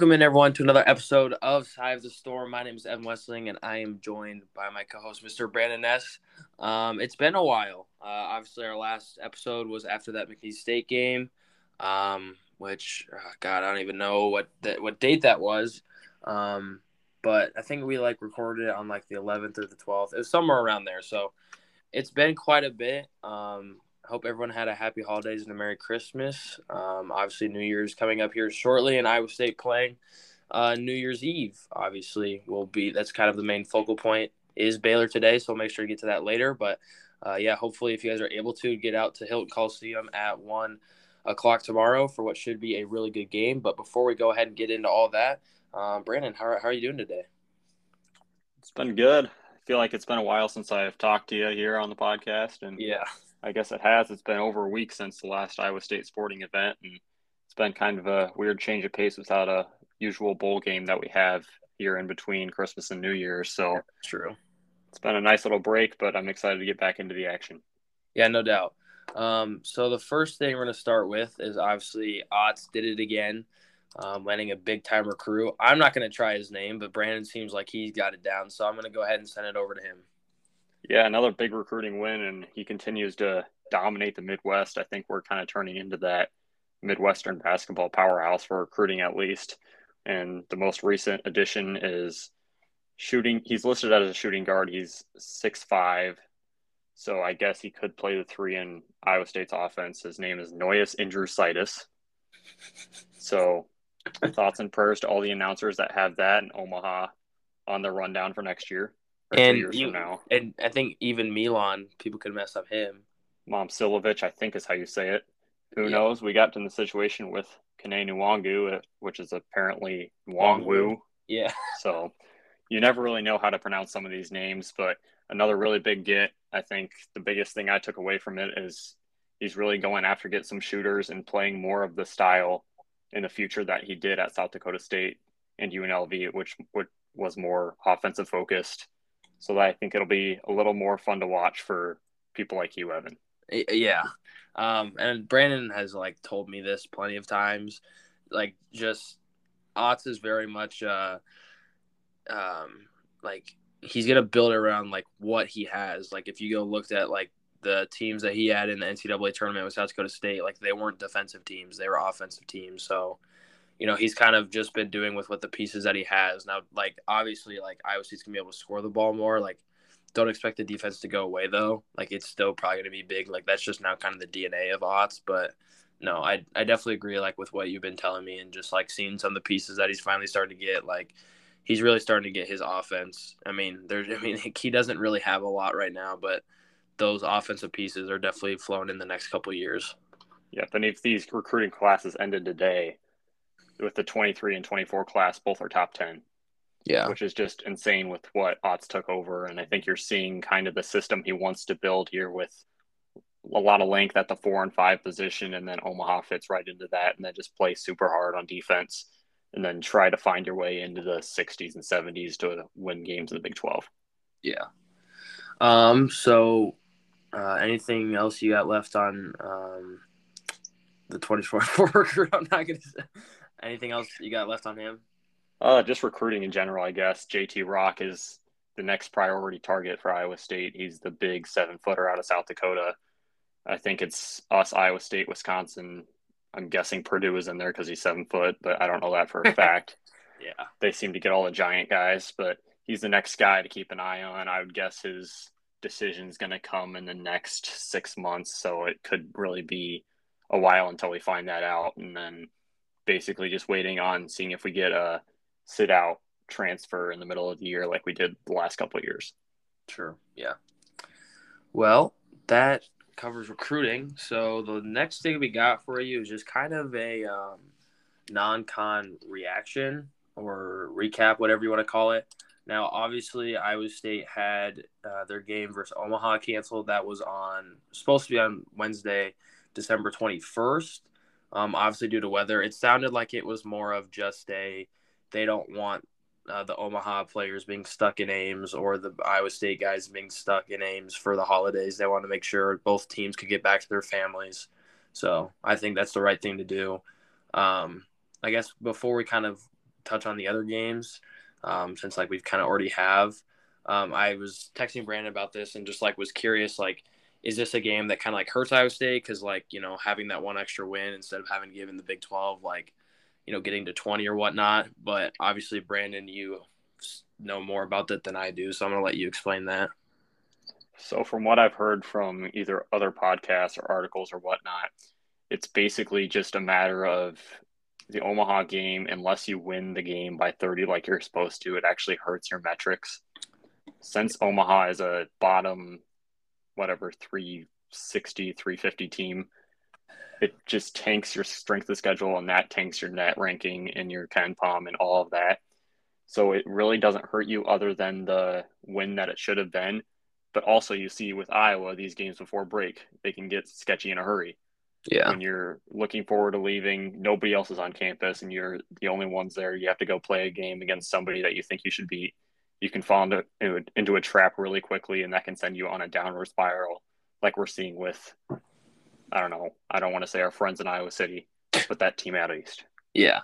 Welcome in, everyone, to another episode of Cy of the Storm. My name is Evan Westling, and I am joined by my co-host, Mr. Brandon Ness. Um, it's been a while. Uh, obviously, our last episode was after that McNeese State game, um, which oh God, I don't even know what what date that was. Um, but I think we like recorded it on like the 11th or the 12th. It was somewhere around there. So it's been quite a bit. Um, hope everyone had a happy holidays and a Merry Christmas. Um, obviously, New Year's coming up here shortly, and Iowa State playing uh, New Year's Eve. Obviously, will be that's kind of the main focal point is Baylor today, so we'll make sure to get to that later. But uh, yeah, hopefully, if you guys are able to get out to Hilton Coliseum at one o'clock tomorrow for what should be a really good game. But before we go ahead and get into all that, um, Brandon, how, how are you doing today? It's been good. I feel like it's been a while since I've talked to you here on the podcast, and yeah, I guess it has. It's been over a week since the last Iowa State sporting event, and it's been kind of a weird change of pace without a usual bowl game that we have here in between Christmas and New Year's. So true. It's been a nice little break, but I'm excited to get back into the action. Yeah, no doubt. Um, so the first thing we're going to start with is obviously Otz did it again, um, landing a big time recruit. I'm not going to try his name, but Brandon seems like he's got it down, so I'm going to go ahead and send it over to him. Yeah, another big recruiting win, and he continues to dominate the Midwest. I think we're kind of turning into that Midwestern basketball powerhouse for recruiting, at least. And the most recent addition is shooting. He's listed as a shooting guard. He's six five, so I guess he could play the three in Iowa State's offense. His name is Nojus Indrusaitis. So, thoughts and prayers to all the announcers that have that in Omaha on the rundown for next year and you, now. And I think even Milan, people could mess up him. Momcilovic, I think is how you say it. Who yeah. knows? We got in the situation with Kene Nwangwu, uh, which is apparently Wongwu. Yeah. so you never really know how to pronounce some of these names, but another really big get. I think the biggest thing I took away from it is he's really going after get some shooters and playing more of the style in the future that he did at South Dakota State and UNLV, which, which was more offensive focused so I think it'll be a little more fun to watch for people like you, Evan. Yeah. Um, and Brandon has like told me this plenty of times. Like just Otz is very much uh um like he's gonna build around like what he has. Like if you go looked at like the teams that he had in the NCAA tournament with South Dakota State, like they weren't defensive teams, they were offensive teams. So you know, he's kind of just been doing with what the pieces that he has. Now, like obviously, like Iowa State's gonna be able to score the ball more. Like, don't expect the defense to go away though. Like, it's still probably gonna be big. Like, that's just now kind of the DNA of Otz. But no, I I definitely agree. Like with what you've been telling me, and just like seeing some of the pieces that he's finally starting to get. Like, he's really starting to get his offense. I mean, there's I mean he doesn't really have a lot right now, but those offensive pieces are definitely flowing in the next couple years. Yeah, and if these recruiting classes ended today, with the 23 and 24 class, both are top 10. Yeah. Which is just insane with what Otz took over. And I think you're seeing kind of the system he wants to build here with a lot of length at the four and five position. And then Omaha fits right into that. And then just play super hard on defense and then try to find your way into the 60s and 70s to win games in the Big 12. Yeah. Um, so uh, anything else you got left on um, the 24 recruit? I'm not going to say. Anything else you got left on him? Uh, just recruiting in general, I guess. JT Rock is the next priority target for Iowa State. He's the big seven footer out of South Dakota. I think it's us, Iowa State, Wisconsin. I'm guessing Purdue is in there because he's seven foot, but I don't know that for a fact. yeah. They seem to get all the giant guys, but he's the next guy to keep an eye on. I would guess his decision is going to come in the next six months. So it could really be a while until we find that out. And then basically just waiting on seeing if we get a sit out transfer in the middle of the year like we did the last couple of years. Sure. Yeah. Well, that covers recruiting. So the next thing we got for you is just kind of a um, non-con reaction or recap, whatever you want to call it. Now, obviously, Iowa State had uh, their game versus Omaha canceled. That was on supposed to be on Wednesday, December twenty first. Um, obviously, due to weather, it sounded like it was more of just a they don't want uh, the Omaha players being stuck in Ames or the Iowa State guys being stuck in Ames for the holidays. They want to make sure both teams could get back to their families. So I think that's the right thing to do. Um, I guess before we kind of touch on the other games um, since like we've kind of already have. Um, I was texting Brandon about this and just like was curious like is this a game that kind of like hurts Iowa State because like you know having that one extra win instead of having given the Big Twelve like you know getting to twenty or whatnot. But obviously, Brandon, you know more about that than I do, so I'm gonna let you explain that. So, from what I've heard from either other podcasts or articles or whatnot, it's basically just a matter of the Omaha game. Unless you win the game by 30 like you're supposed to, it actually hurts your metrics. Since Omaha is a bottom whatever 360 350 team. It just tanks your strength of schedule and that tanks your net ranking and your KenPom and all of that. So it really doesn't hurt you other than the win that it should have been. But also you see with iowa these games before break they can get sketchy in a hurry. Yeah. When you're looking forward to leaving nobody else is on campus and you're the only ones there you have to go play a game against somebody that you think you should beat you can fall into into a trap really quickly, and that can send you on a downward spiral, like we're seeing with, I don't know, I don't want to say our friends in Iowa City, but that team out east. Yeah,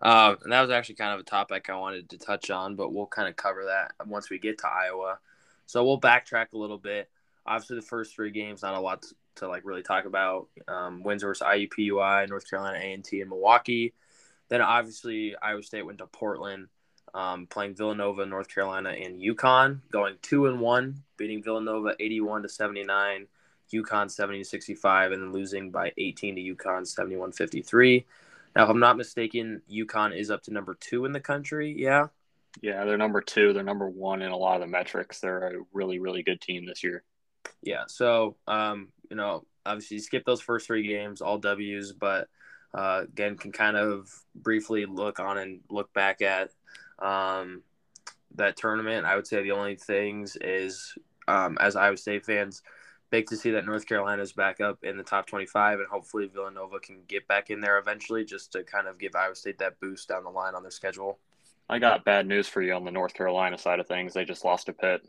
uh, and that was actually kind of a topic I wanted to touch on, but we'll kind of cover that once we get to Iowa. So we'll backtrack a little bit. Obviously, the first three games, not a lot to, to like really talk about. Um, wins versus IUPUI, North Carolina A and T, and Milwaukee. Then obviously Iowa State went to Portland um, playing Villanova, North Carolina, and UConn, going two and one, beating Villanova 81 to 79, UConn 70 to 65, and then losing by 18 to UConn 71 53. Now, if I'm not mistaken, UConn is up to number two in the country. Yeah. Yeah, they're number two. They're number one in a lot of the metrics. They're a really, really good team this year. Yeah. So, um, you know, obviously you skip those first three games, all W's, but uh, again, can kind of briefly look on and look back at um, that tournament. I would say the only things is um, as Iowa State fans, big to see that North Carolina is back up in the top 25, and hopefully Villanova can get back in there eventually, just to kind of give Iowa State that boost down the line on their schedule. I got bad news for you on the North Carolina side of things. They just lost a Pitt.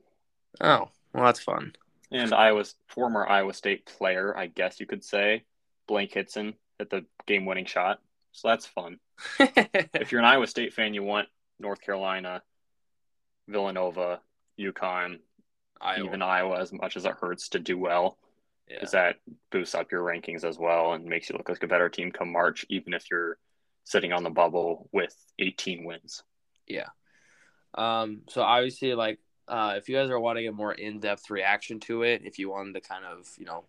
Oh, well, that's fun. And Iowa's former Iowa State player, I guess you could say, Blake Hinson at the game-winning shot. So that's fun. if you're an Iowa State fan, you want North Carolina, Villanova, UConn, Iowa. even Iowa, as much as it hurts to do well, yeah. is that boosts up your rankings as well and makes you look like a better team come March, even if you're sitting on the bubble with 18 wins. Yeah. Um, so obviously, like, uh, if you guys are wanting a more in-depth reaction to it, if you wanted to kind of, you know,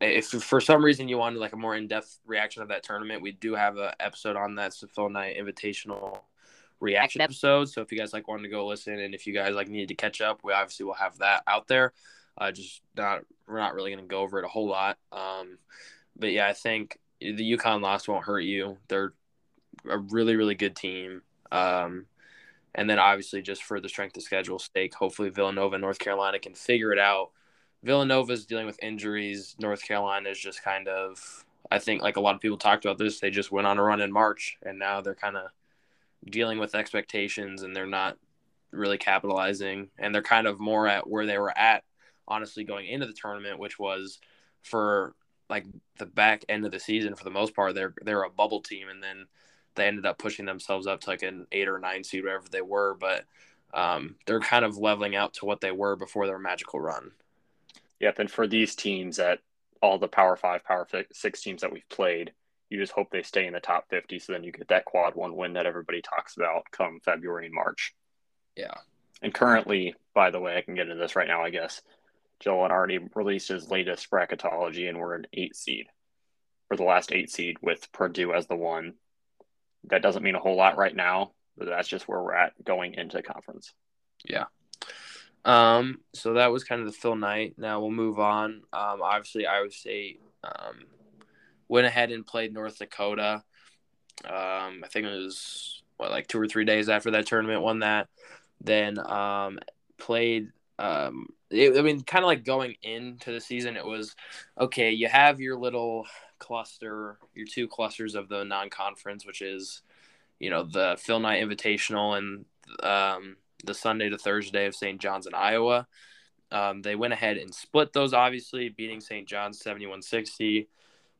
if for some reason you wanted like a more in-depth reaction of that tournament, we do have an episode on that So Phil Knight Invitational reaction episode. So if you guys like wanted to go listen, and if you guys like needed to catch up, we obviously will have that out there. Uh, just not we're not really going to go over it a whole lot. Um, but yeah, I think the UConn loss won't hurt you. They're a really really good team. Um, and then obviously just for the strength of schedule sake, hopefully Villanova and North Carolina can figure it out. Villanova is dealing with injuries. North Carolina is just kind of I think like a lot of people talked about this, they just went on a run in March and now they're kind of dealing with expectations and they're not really capitalizing and they're kind of more at where they were at honestly going into the tournament which was for like the back end of the season for the most part they're they're a bubble team and then they ended up pushing themselves up to like an 8 or 9 seed whatever they were but um, they're kind of leveling out to what they were before their magical run. Yep and for these teams that all the power 5 power 6 teams that we've played you just hope they stay in the top 50 so then you get that quad one win that everybody talks about come February and March. Yeah. And currently, by the way, I can get into this right now, I guess. Had already released his latest bracketology, and we're an eight seed, or the last eight seed with Purdue as the one. That doesn't mean a whole lot right now, but that's just where we're at going into conference. Yeah. Um, so that was kind of the Phil Knight. Now we'll move on. Um, obviously, Iowa State um, went ahead and played North Dakota. Um, I think it was what like two or three days after that tournament, won that. Then um, played. Um, it, I mean, kind of like going into the season, it was okay. You have your little cluster, your two clusters of the non-conference, which is you know the Phil Knight Invitational and um, the Sunday to Thursday of St. John's in Iowa. Um, they went ahead and split those, obviously, beating St. John's 71 60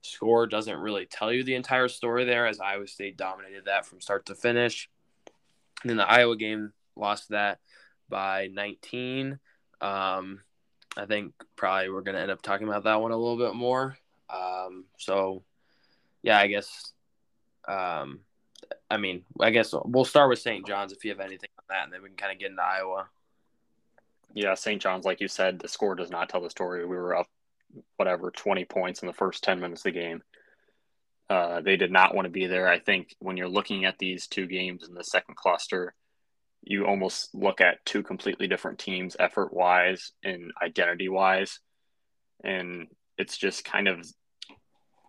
score doesn't really tell you the entire story there, as Iowa State dominated that from start to finish. And then the Iowa game lost that by 19. Um, I think probably we're going to end up talking about that one a little bit more. Um, so, yeah, I guess. Um, I mean, I guess we'll start with St. John's if you have anything on that, and then we can kind of get into Iowa. Yeah, St. John's, like you said, the score does not tell the story. We were up, whatever, 20 points in the first 10 minutes of the game. Uh, they did not want to be there. I think when you're looking at these two games in the second cluster, you almost look at two completely different teams, effort wise and identity wise. And it's just kind of,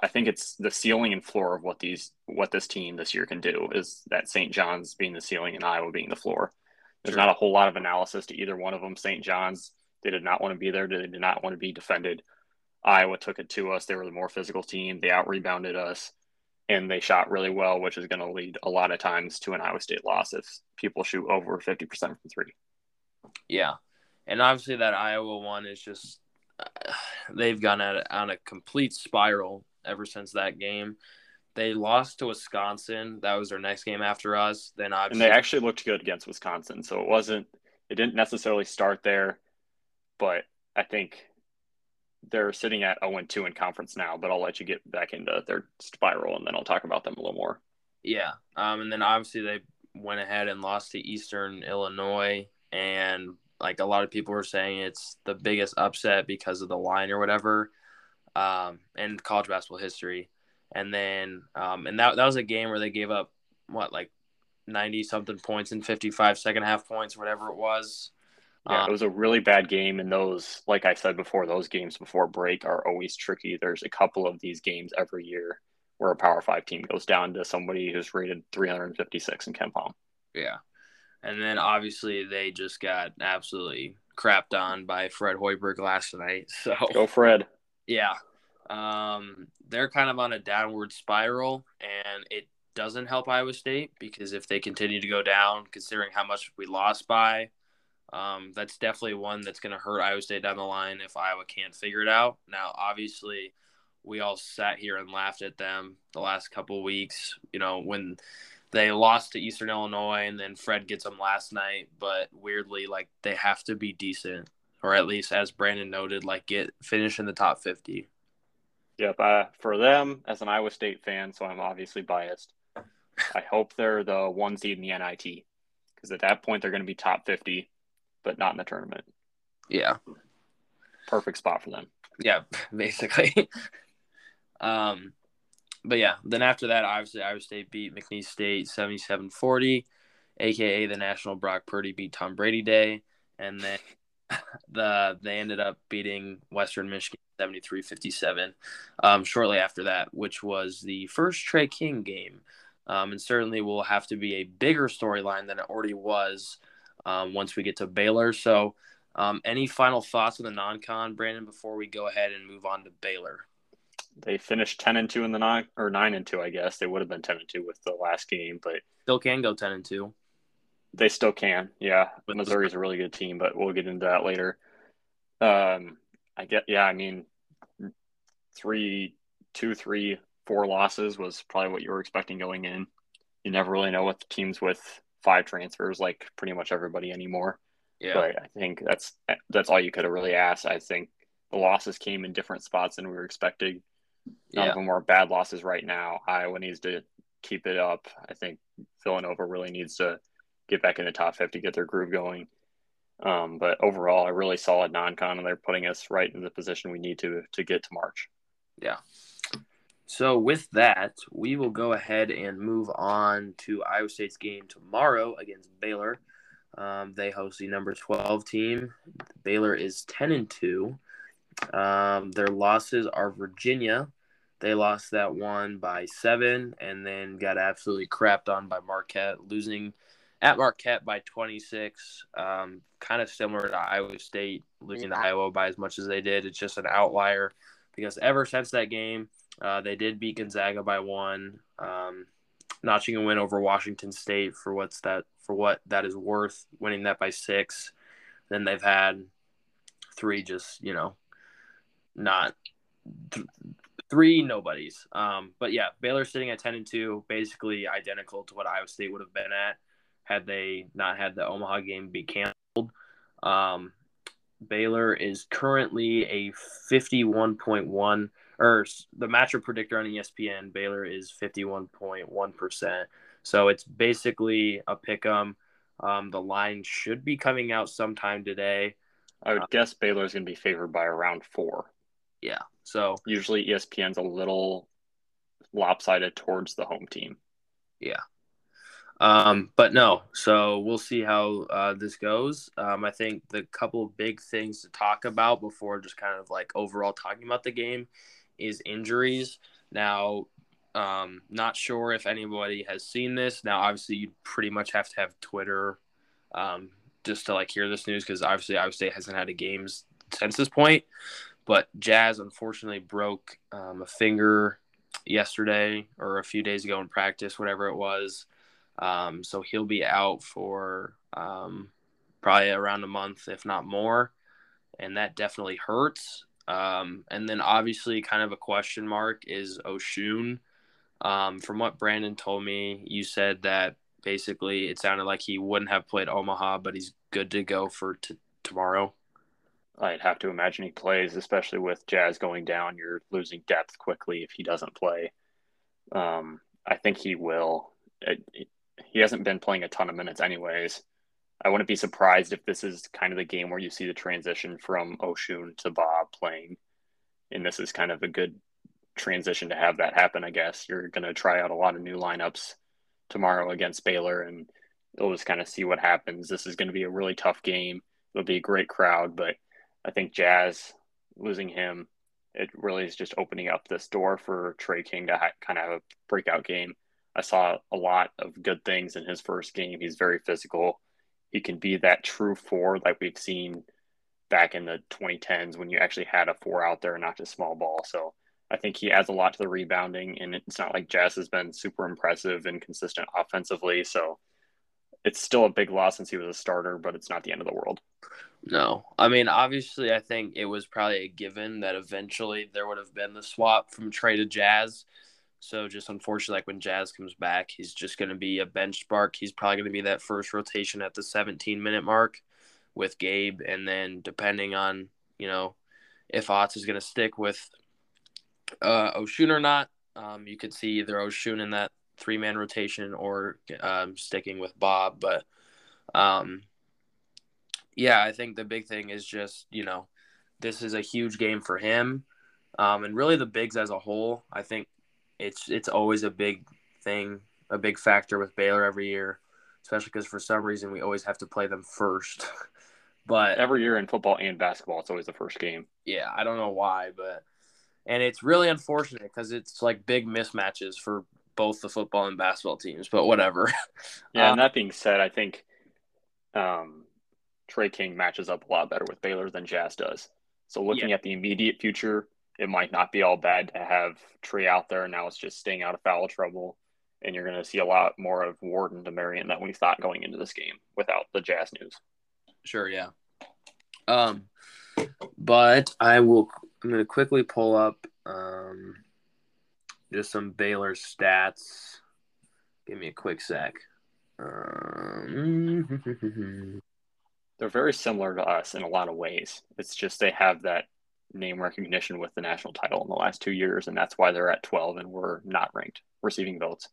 I think it's the ceiling and floor of what these, what this team this year can do is that St. John's being the ceiling and Iowa being the floor. There's sure. not a whole lot of analysis to either one of them. St. John's, they did not want to be there. They did not want to be defended. Iowa took it to us. They were the more physical team. They out rebounded us and they shot really well, which is going to lead a lot of times to an Iowa State loss if people shoot over 50% from three. Yeah. And obviously, that Iowa one is just, uh, they've gone at, on a complete spiral ever since that game. They lost to Wisconsin. That was their next game after us. Then obviously, and they actually looked good against Wisconsin. So it wasn't, it didn't necessarily start there, but I think they're sitting at 0 2 in conference now, but I'll let you get back into their spiral and then I'll talk about them a little more. Yeah. Um, and then obviously they went ahead and lost to Eastern Illinois. And like a lot of people were saying, it's the biggest upset because of the line or whatever um, in college basketball history. And then, um, and that, that was a game where they gave up what, like 90 something points in 55 second half points, whatever it was. Yeah, it was a really bad game, and those, like I said before, those games before break are always tricky. There's a couple of these games every year where a Power Five team goes down to somebody who's rated 356 in KenPom. Yeah, and then obviously they just got absolutely crapped on by Fred Hoiberg last night. So go Fred. Yeah, um, they're kind of on a downward spiral, and it doesn't help Iowa State because if they continue to go down, considering how much we lost by um, that's definitely one that's going to hurt Iowa State down the line if Iowa can't figure it out. Now, obviously, we all sat here and laughed at them the last couple weeks. You know when they lost to Eastern Illinois, and then Fred gets them last night. But weirdly, like they have to be decent, or at least, as Brandon noted, like get finish in the top fifty. Yep. Uh, for them, as an Iowa State fan, so I'm obviously biased. I hope they're the one seed in the NIT because at that point they're going to be top fifty but not in the tournament. Yeah. Perfect spot for them. Yeah, basically. um, but yeah, then after that, obviously, Iowa State beat McNeese State 77 40, aka the National Brock Purdy beat Tom Brady Day. And then the they ended up beating Western Michigan 73 57 um, shortly after that, which was the first Tre King game. Um, and certainly will have to be a bigger storyline than it already was um, once we get to Baylor. So, um, any final thoughts on the non-con, Brandon, before we go ahead and move on to Baylor? They finished ten and two in the nine or nine and two, I guess. They would have been ten and two with the last game, but still can go ten and two. They still can, yeah. But Missouri's a really good team, but we'll get into that later. Um, I get, yeah. I mean, three, two, three, four losses was probably what you were expecting going in. You never really know what the teams with five transfers like pretty much everybody anymore. Yeah. But I think that's that's all you could have really asked. I think the losses came in different spots than we were expecting. None yeah. of them are bad losses right now. Iowa needs to keep it up. I think Villanova really needs to get back in the top 50, get their groove going. Um, but overall, a really solid non-con, and they're putting us right in the position we need to to get to March. Yeah, so with that, we will go ahead and move on to Iowa State's game tomorrow against Baylor. Um, they host the number 12 team. Baylor is 10 and 2. Um, their losses are Virginia. They lost that one by seven and then got absolutely crapped on by Marquette, losing at Marquette by 26. Um, kind of similar to Iowa State losing to Iowa by as much as they did. It's just an outlier because ever since that game, uh, they did beat Gonzaga by one, um, notching a win over Washington State for what's that for what that is worth, winning that by six. Then they've had three just you know not three nobodies. Um, but yeah, Baylor sitting at ten and two, basically identical to what Iowa State would have been at had they not had the Omaha game be canceled. Um, Baylor is currently a fifty-one point one, or the matchup predictor on ESPN. Baylor is fifty-one point one percent. So it's basically a pick 'em. Um, the line should be coming out sometime today. I would uh, guess Baylor's going to be favored by around four. Yeah. So usually ESPN's a little lopsided towards the home team. Yeah. Um, but no, so we'll see how uh, this goes. Um, I think the couple of big things to talk about before just kind of like overall talking about the game is injuries. Now, um, not sure if anybody has seen this. Now, obviously, you pretty much have to have Twitter um, just to like hear this news because obviously Iowa State hasn't had a games since this point. But Jaz unfortunately broke um, a finger yesterday or a few days ago in practice, whatever it was. Um, so he'll be out for um, probably around a month, if not more. And that definitely hurts. Um, and then obviously, kind of a question mark is Osun. Um, from what Brandon told me, you said that basically it sounded like he wouldn't have played Omaha, but he's good to go for t- tomorrow. I'd have to imagine he plays, especially with Jaz going down. You're losing depth quickly if he doesn't play. Um, I think he will. It, it, he hasn't been playing a ton of minutes, anyways. I wouldn't be surprised if this is kind of the game where you see the transition from Osun to Bob playing, and this is kind of a good transition to have that happen. I guess you're going to try out a lot of new lineups tomorrow against Baylor, and we'll just kind of see what happens. This is going to be a really tough game. It'll be a great crowd, but I think Jaz losing him, it really is just opening up this door for Tre King to ha- kind of have a breakout game. I saw a lot of good things in his first game. He's very physical. He can be that true four like we've seen back in the 2010s when you actually had a four out there, not just small ball. So I think he adds a lot to the rebounding, and it's not like Jaz has been super impressive and consistent offensively. So it's still a big loss since he was a starter, but it's not the end of the world. No, I mean, obviously, I think it was probably a given that eventually there would have been the swap from Tre to Jaz. So just unfortunately, like when Jaz comes back, he's just going to be a bench spark. He's probably going to be that first rotation at the 17 minute mark with Gabe, and then depending on you know if Otz is going to stick with uh, Osun or not, um, you could see either Osun in that three man rotation or um, sticking with Bob. But um, yeah, I think the big thing is just, you know, this is a huge game for him. Um, and really the bigs as a whole, I think it's it's always a big thing, a big factor with Baylor every year, especially because for some reason we always have to play them first. but every year in football and basketball, it's always the first game. Yeah, I don't know why, but and it's really unfortunate because it's like big mismatches for both the football and basketball teams, but whatever. Yeah, and um, that being said, I think um, Tre King matches up a lot better with Baylor than Jaz does. So looking yeah. at the immediate future, it might not be all bad to have Tree out there. Now it's just staying out of foul trouble. And you're going to see a lot more of Wharton Demarion that we thought going into this game without the Jaz news. Sure, yeah. Um, but I will. I'm going to quickly pull up um, just some Baylor stats. Give me a quick sec. Um, They're very similar to us in a lot of ways. It's just they have that name recognition with the national title in the last two years, and that's why they're at 12 and we're not ranked receiving votes.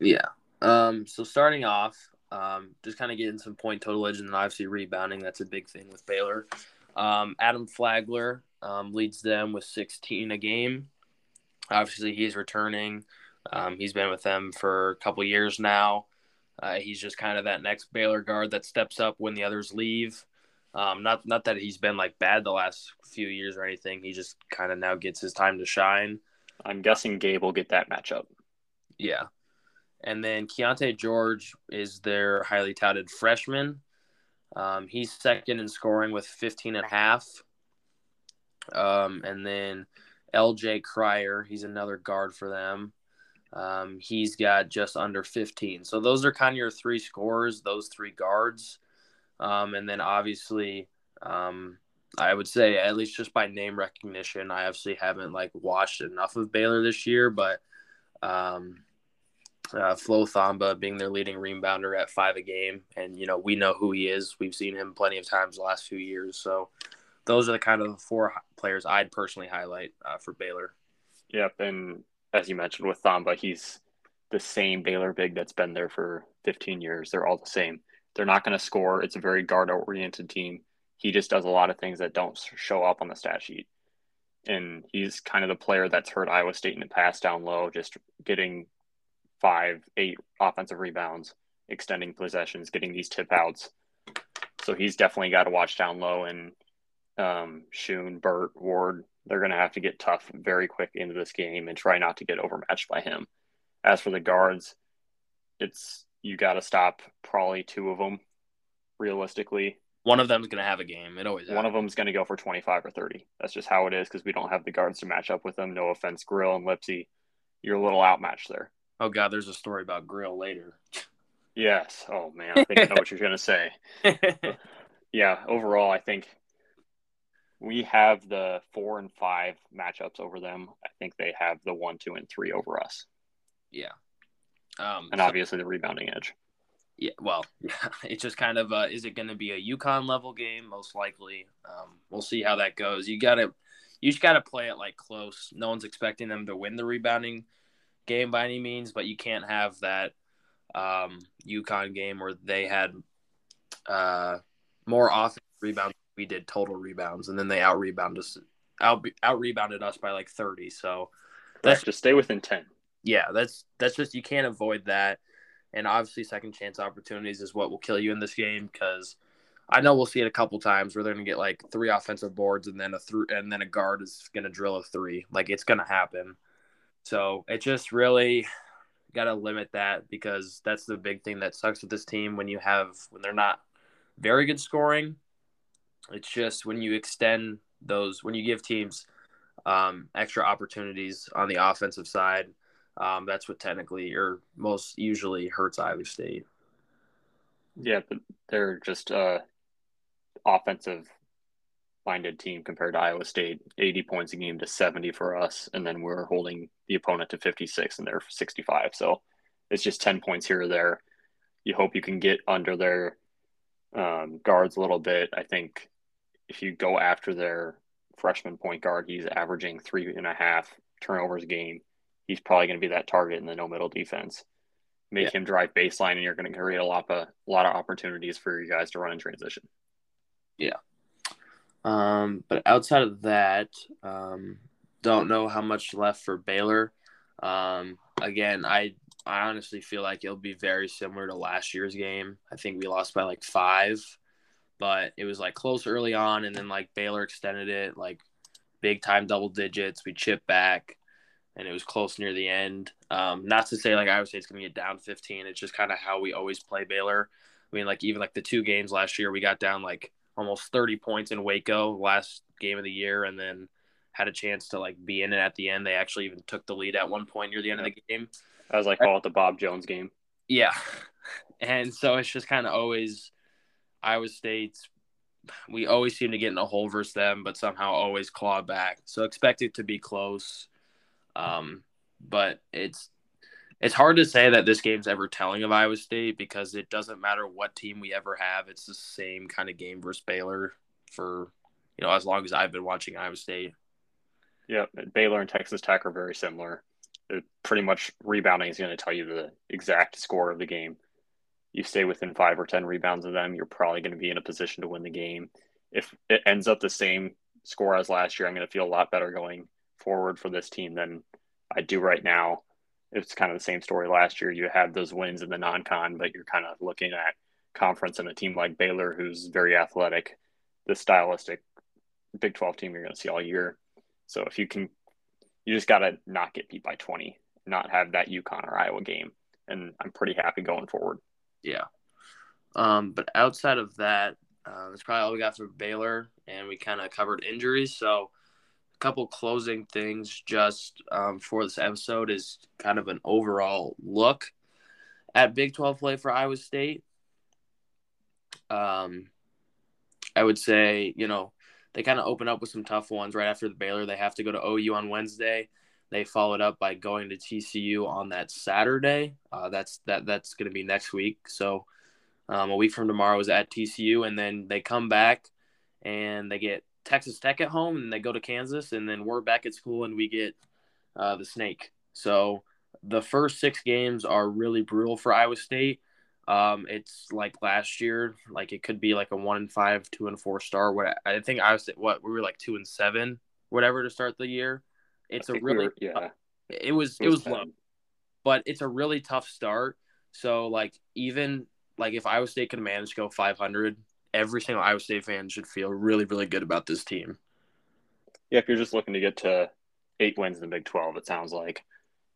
Yeah. Um, so starting off, um, just kind of getting some point totalage and then obviously rebounding. That's a big thing with Baylor. Um, Adam Flagler um, leads them with 16 a game. Obviously, he's returning. Um, he's been with them for a couple years now. Uh, he's just kind of that next Baylor guard that steps up when the others leave. Um, not not that he's been like bad the last few years or anything. He just kind of now gets his time to shine. I'm guessing Gabe will get that matchup. Yeah. And then Keyonte George is their highly touted freshman. Um, he's second in scoring with 15 and a half. Um, and then LJ Cryer, he's another guard for them. Um, he's got just under 15. So those are kind of your three scores, those three guards. Um, and then obviously, um, I would say at least just by name recognition, I obviously haven't like watched enough of Baylor this year, but um, uh, Flo Thamba being their leading rebounder at five a game, and you know we know who he is. We've seen him plenty of times the last few years, so those are the kind of four players I'd personally highlight uh, for Baylor. Yep, and as you mentioned with Thamba, he's the same Baylor big that's been there for 15 years. They're all the same. They're not going to score. It's a very guard oriented team. He just does a lot of things that don't show up on the stat sheet. And he's kind of the player that's hurt Iowa State in the past down low, just getting five, eight offensive rebounds, extending possessions, getting these tip outs. So he's definitely got to watch down low. And um, Shun, Burt, Ward, they're going to have to get tough very quick into this game and try not to get overmatched by him. As for the guards, it's you got to stop probably two of them realistically. One of them's going to have a game. It always one of them's going to go for 25 or 30. That's just how it is because we don't have the guards to match up with them. No offense, Grill and Lipsey. You're a little outmatched there. Oh God, there's a story about Grill later. Yes. Oh man, I think I know what you're going to say. yeah. Overall, I think we have the four and five matchups over them. I think they have the one, two, and three over us. Yeah. Um, and obviously the rebounding edge. Yeah, well, it's just kind of uh, is it going to be a UConn level game? Most likely. Um, we'll see how that goes. You got to you just got to play it like close. No one's expecting them to win the rebounding game by any means, but you can't have that um, UConn game where they had uh, more offensive rebounds we did total rebounds, and then they out rebounded us out out rebounded us by like thirty. So that's just stay within ten. Yeah, that's that's just you can't avoid that. And obviously, second chance opportunities is what will kill you in this game because I know we'll see it a couple times where they're gonna get like three offensive boards and then a through and then a guard is gonna drill a three. Like it's gonna happen. So it just really got to limit that because that's the big thing that sucks with this team when you have when they're not very good scoring it's just when you extend those, when you give teams um, extra opportunities on the offensive side, um, that's what technically or most usually hurts Iowa State. Yeah, but they're just a offensive minded team compared to Iowa State. 80 points a game to 70 for us, and then we're holding the opponent to 56 and they're 65. So it's just 10 points here or there. You hope you can get under their um, guards a little bit. I think if you go after their freshman point guard, he's averaging three and a half turnovers a game. He's probably going to be that target in the no middle defense. Make yeah. him drive baseline, and you're going to create a lot of a lot of opportunities for you guys to run in transition. Yeah. Um, but outside of that, um, don't know how much left for Baylor. Um, again, I I honestly feel like it'll be very similar to last year's game. I think we lost by like five but it was like close early on, and then like Baylor extended it like big time double digits. We chipped back, and it was close near the end. Um, not to say like Iowa State's going to get down 15. It's just kind of how we always play Baylor. I mean, like even like the two games last year, we got down like almost 30 points in Waco last game of the year, and then had a chance to like be in it at the end. They actually even took the lead at one point near the end of the game. I was like, call it the Bob Jones game. Yeah. And so it's just kind of always Iowa State's we always seem to get in a hole versus them, but somehow always claw back. So expect it to be close. Um, but it's it's hard to say that this game's ever telling of Iowa State because it doesn't matter what team we ever have. It's the same kind of game versus Baylor for you know as long as I've been watching Iowa State. Yeah, Baylor and Texas Tech are very similar. Pretty much rebounding is going to tell you the exact score of the game you stay within five or 10 rebounds of them, you're probably going to be in a position to win the game. If it ends up the same score as last year, I'm going to feel a lot better going forward for this team than I do right now. It's kind of the same story last year. You had those wins in the non con, but you're kind of looking at conference and a team like Baylor, who's very athletic, the stylistic Big 12 team you're going to see all year. So if you can, you just got to not get beat by 20, not have that UConn or Iowa game. And I'm pretty happy going forward. Yeah. Um, but outside of that, uh, that's probably all we got for Baylor, and we kind of covered injuries. So, couple closing things just um, for this episode is kind of an overall look at Big 12 play for Iowa State. Um, I would say, you know, they kind of open up with some tough ones right after the Baylor. They have to go to OU on Wednesday. They followed up by going to TCU on that Saturday. Uh, that's that that's going to be next week. So um, a week from tomorrow is at TCU, and then they come back and they get Texas Tech at home, and they go to Kansas, and then we're back at school and we get uh, the Snake. So the first six games are really brutal for Iowa State. Um, it's like last year, like it could be like a one and five, two and four star. What I think I was what we were like two and seven, whatever to start the year. It's a really we were, yeah. It was it was, it was low, but it's a really tough start. So like even like if Iowa State can manage to go 500, every single Iowa State fan should feel really really good about this team. Yeah, if you're just looking to get to eight wins in the Big 12, it sounds like,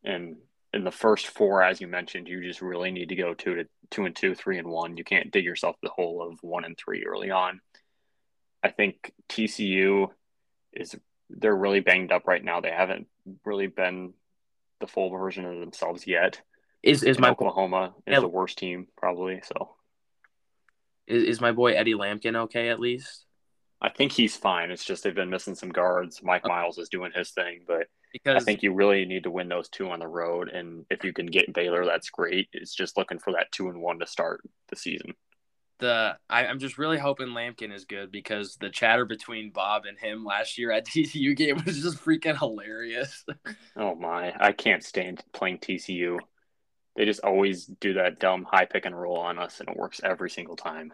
and in the first four, as you mentioned, you just really need to go two to two and two, three and one. You can't dig yourself the hole of one and three early on. I think TCU is they're really banged up right now. They haven't really been the full version of themselves yet. Is is and my Oklahoma is the worst team probably? So is, is my boy Eddie Lampkin okay at least? I think he's fine. It's just they've been missing some guards. Mike Miles is doing his thing, but because I think you really need to win those two on the road. And if you can get Baylor, that's great. It's just looking for that two and one to start the season. The I, am just really hoping Lampkin is good because the chatter between Bob and him last year at TCU game was just freaking hilarious. oh my, I can't stand playing TCU. They just always do that dumb high pick and roll on us, and it works every single time.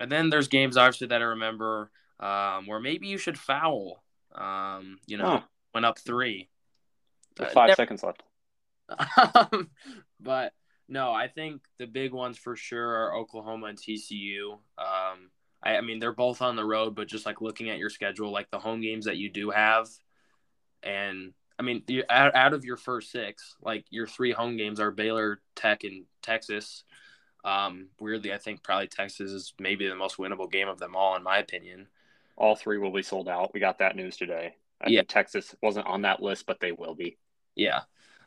And then there's games obviously that I remember um, where maybe you should foul. Um, you know, went up three. Uh, five never... seconds left. but no, I think the big ones for sure are Oklahoma and TCU. Um, I, I, mean, they're both on the road, but just like looking at your schedule, like the home games that you do have, and I mean, you, out, out of your first six, like your three home games are Baylor, Tech, and Texas. Um, weirdly, I think probably Texas is maybe the most winnable game of them all, in my opinion. All three will be sold out. We got that news today. I yeah. think Texas wasn't on that list, but they will be. Yeah.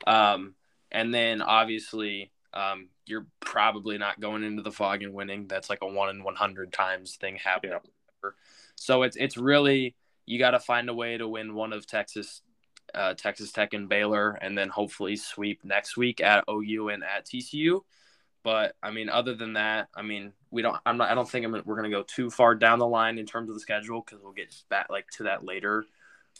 Um, and then obviously, um, you're probably not going into the Phog and winning. That's like a one in 100 times thing happening. Yeah. So it's, it's really, you got to find a way to win one of Texas, uh, Texas Tech and Baylor, and then hopefully sweep next week at OU and at TCU. But I mean, other than that, I mean, we don't. I'm not. I don't think I'm, we're going to go too far down the line in terms of the schedule because we'll get back like to that later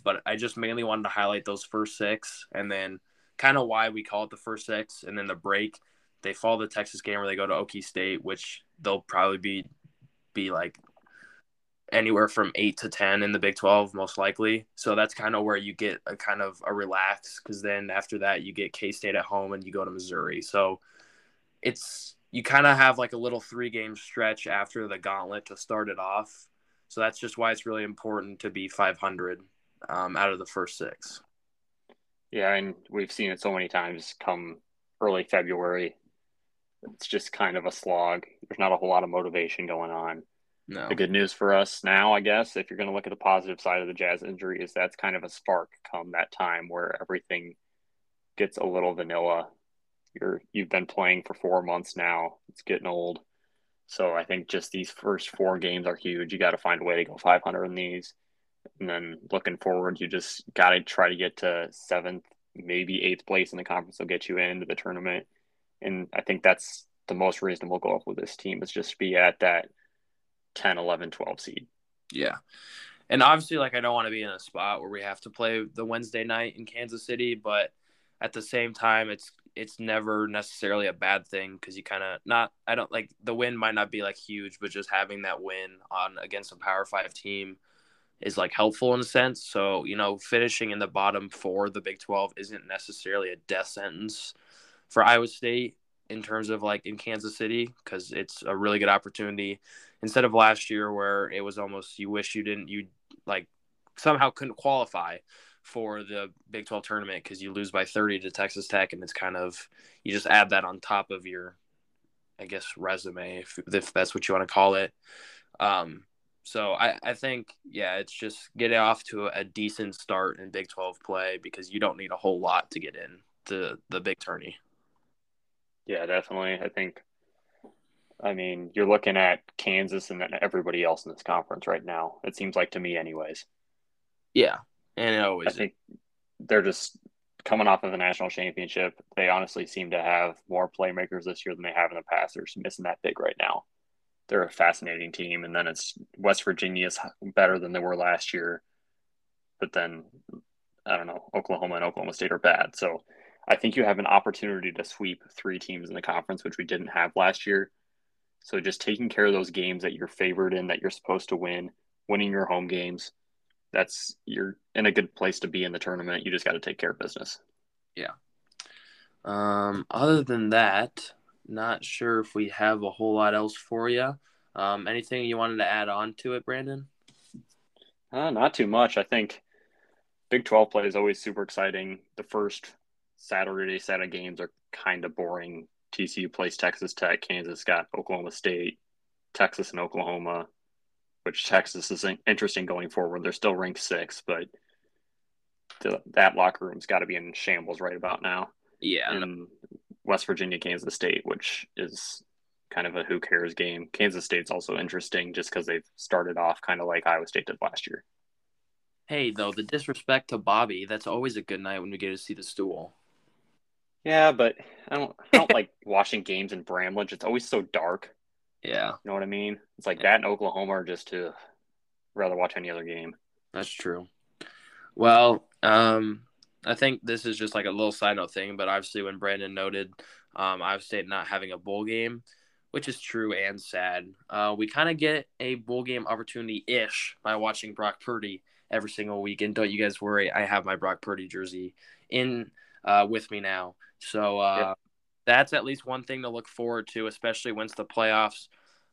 but I just mainly wanted to highlight those first six and then kind of why we call it the first six and then the break. They follow the Texas game where they go to Okie State, which they'll probably be be like anywhere from eight to ten in the Big Twelve, most likely. So that's kind of where you get a kind of a relax because then after that you get K State at home and you go to Missouri. So it's you kind of have like a little three game stretch after the gauntlet to start it off. So that's just why it's really important to be 500 um, out of the first six. Yeah, and we've seen it so many times come early February. It's just kind of a slog. There's not a whole lot of motivation going on. No. The good news for us now, I guess, if you're going to look at the positive side of the Jaz injury, is that's kind of a spark come that time where everything gets a little vanilla. You're you've been playing for four months now. It's getting old. So I think just these first four games are huge. You got to find a way to go 500 in these. And then looking forward, you just got to try to get to seventh, maybe eighth place in the conference will get you into the tournament. And I think that's the most reasonable goal for this team is just be at that 10, 11, 12 seed. Yeah. And obviously, like, I don't want to be in a spot where we have to play the Wednesday night in Kansas City, but at the same time, it's it's never necessarily a bad thing because you kind of not I don't like the win might not be like huge, but just having that win on against a Power Five team is like helpful in a sense. So, you know, finishing in the bottom four the Big 12 isn't necessarily a death sentence for Iowa State in terms of like in Kansas City because it's a really good opportunity instead of last year where it was almost you wish you didn't you like somehow couldn't qualify for the Big 12 tournament because you lose by 30 to Texas Tech and it's kind of you just add that on top of your I guess resume if, if that's what you want to call it um so I, I think yeah, it's just get off to a decent start in Big Twelve play because you don't need a whole lot to get in to the big tourney. Yeah, definitely. I think I mean, you're looking at Kansas and then everybody else in this conference right now. It seems like to me, anyways. Yeah, and it always. I think they're just coming off of the national championship. They honestly seem to have more playmakers this year than they have in the past. They're just missing that big right now. They're a fascinating team, and then it's West Virginia is better than they were last year, but then I don't know. Oklahoma and Oklahoma State are bad, so I think you have an opportunity to sweep three teams in the conference, which we didn't have last year. So just taking care of those games that you're favored in, that you're supposed to win, winning your home games, that's you're in a good place to be in the tournament. You just got to take care of business. Yeah. Um, other than that, not sure if we have a whole lot else for you. Um, anything you wanted to add on to it, Brandon? Uh, not too much. I think Big 12 play is always super exciting. The first Saturday set of games are kind of boring. TCU plays Texas Tech, Kansas got Oklahoma State, Texas and Oklahoma, which Texas is interesting going forward. They're still ranked six, but that locker room's got to be in shambles right about now. Yeah. And West Virginia, Kansas State, which is kind of a who cares game. Kansas State's also interesting just because they've started off kind of like Iowa State did last year. Hey, though, the disrespect to Bobby, that's always a good night when we get to see the stool. Yeah, but I don't I don't like watching games in Bramlage. It's always so dark. Yeah. You know what I mean? It's like that in Oklahoma are just to rather watch any other game. That's true. Well, um, I think this is just like a little side note thing, but obviously when Brandon noted um, Iowa State not having a bowl game, which is true and sad, uh, we kind of get a bowl game opportunity ish by watching Brock Purdy every single week. And don't you guys worry, I have my Brock Purdy jersey in uh, with me now. So uh, yeah. that's at least one thing to look forward to, especially once the playoffs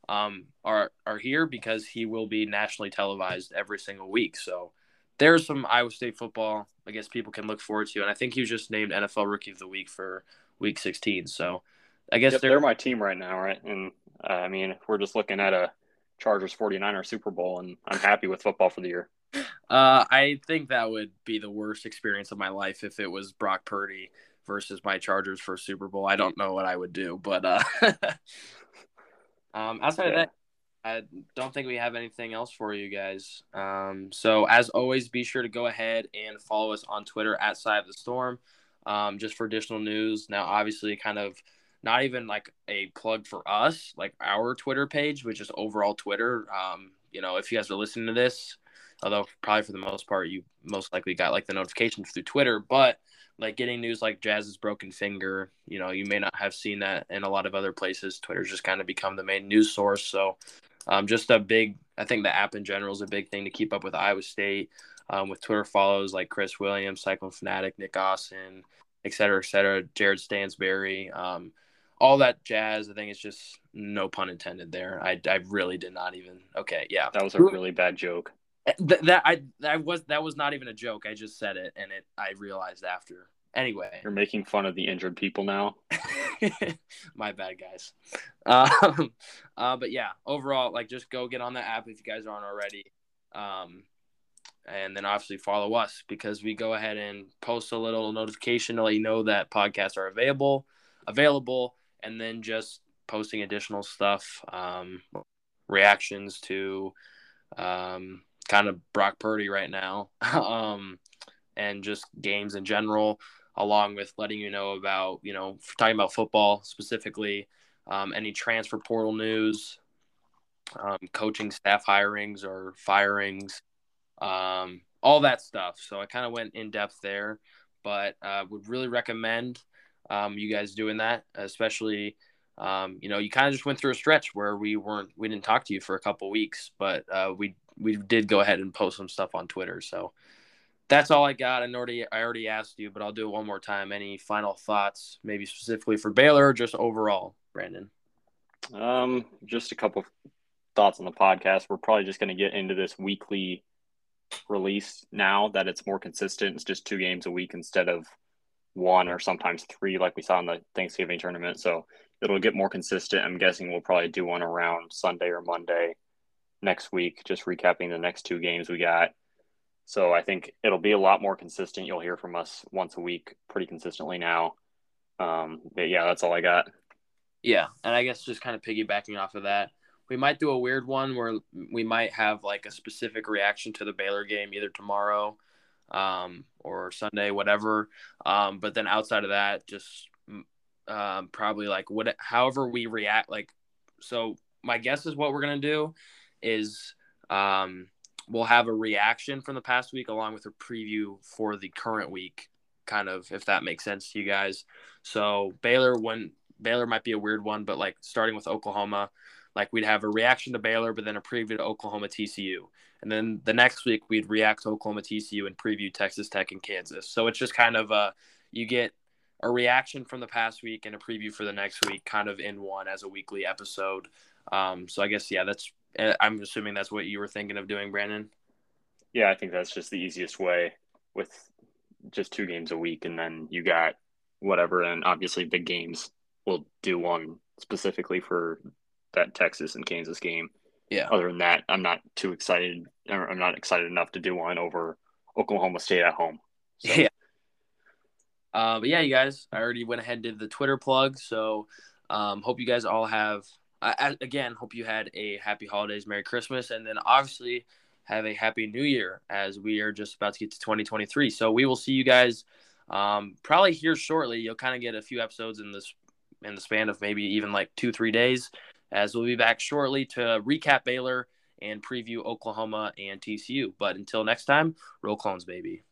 um, are are here, because he will be nationally televised every single week. So there's some Iowa State football I guess people can look forward to, and I think he was just named NFL Rookie of the Week for Week 16. So I guess yep, they're, they're my team right now, right? And uh, I mean, we're just looking at a Chargers 49er Super Bowl, and I'm happy with football for the year. Uh, I think that would be the worst experience of my life if it was Brock Purdy versus my Chargers for Super Bowl. I don't know what I would do, but uh, um, outside yeah. of that, I don't think we have anything else for you guys. Um, so as always, be sure to go ahead and follow us on Twitter at Cy of the Storm, um, just for additional news. Now, obviously, kind of not even like a plug for us, like our Twitter page, which is overall Twitter. Um, you know, if you guys are listening to this, although probably for the most part you most likely got like the notifications through Twitter, but like getting news like Jaz's broken finger, you know, you may not have seen that in a lot of other places. Twitter's just kind of become the main news source. So, um, just a big, I think the app in general is a big thing to keep up with Iowa State. Um, with Twitter follows like Chris Williams, Cyclone Fanatic, Nick Austin, et cetera, et cetera, Jared Stansberry, um, all that jazz. I think it's just no pun intended there. I, I really did not even. Okay, yeah, that was a really bad joke. Th- that I that was that was not even a joke. I just said it, and it I realized after. Anyway, you're making fun of the injured people now. My bad, guys. Um, uh, but yeah, overall, like just go get on the app if you guys aren't already. Um, and then obviously follow us because we go ahead and post a little notification to let you know that podcasts are available, available, and then just posting additional stuff, um, reactions to um, kind of Brock Purdy right now, um, and just games in general, along with letting you know about, you know, talking about football specifically, um, any transfer portal news, um, coaching staff hirings or firings, um, all that stuff. So I kind of went in depth there, but uh, would really recommend um, you guys doing that, especially. Um, you know, you kind of just went through a stretch where we weren't, we didn't talk to you for a couple weeks, but uh, we we did go ahead and post some stuff on Twitter. So that's all I got. I already I already asked you, but I'll do it one more time. Any final thoughts, maybe specifically for Baylor, or just overall, Brandon? Um, just a couple thoughts on the podcast. We're probably just going to get into this weekly release now that it's more consistent. It's just two games a week instead of one or sometimes three, like we saw in the Thanksgiving tournament. So it'll get more consistent. I'm guessing we'll probably do one around Sunday or Monday next week, just recapping the next two games we got. So I think it'll be a lot more consistent. You'll hear from us once a week pretty consistently now. Um, but yeah, that's all I got. Yeah, and I guess just kind of piggybacking off of that, we might do a weird one where we might have like a specific reaction to the Baylor game either tomorrow um, or Sunday, whatever. Um, but then outside of that, just um, probably like what, however we react. Like, so my guess is what we're gonna do is um, we'll have a reaction from the past week along with a preview for the current week, kind of if that makes sense to you guys. So Baylor, when Baylor might be a weird one, but like starting with Oklahoma, like we'd have a reaction to Baylor, but then a preview to Oklahoma TCU. And then the next week we'd react to Oklahoma TCU and preview Texas Tech and Kansas. So it's just kind of uh you get a reaction from the past week and a preview for the next week kind of in one as a weekly episode. Um, so I guess yeah, that's I'm assuming that's what you were thinking of doing, Brandon. Yeah, I think that's just the easiest way with just two games a week, and then you got whatever, and obviously big games. We'll do one specifically for that Texas and Kansas game. Yeah. Other than that, I'm not too excited. I'm not excited enough to do one over Oklahoma State at home. So. Yeah. Uh, but yeah, you guys, I already went ahead and did the Twitter plug. So um, hope you guys all have, uh, again, hope you had a happy holidays, Merry Christmas, and then obviously have a happy new year as we are just about to get to 2023. So we will see you guys um, probably here shortly. You'll kind of get a few episodes in this in the span of maybe even like two, three days as we'll be back shortly to recap Baylor and preview Oklahoma and TCU. But until next time, roll clones, baby.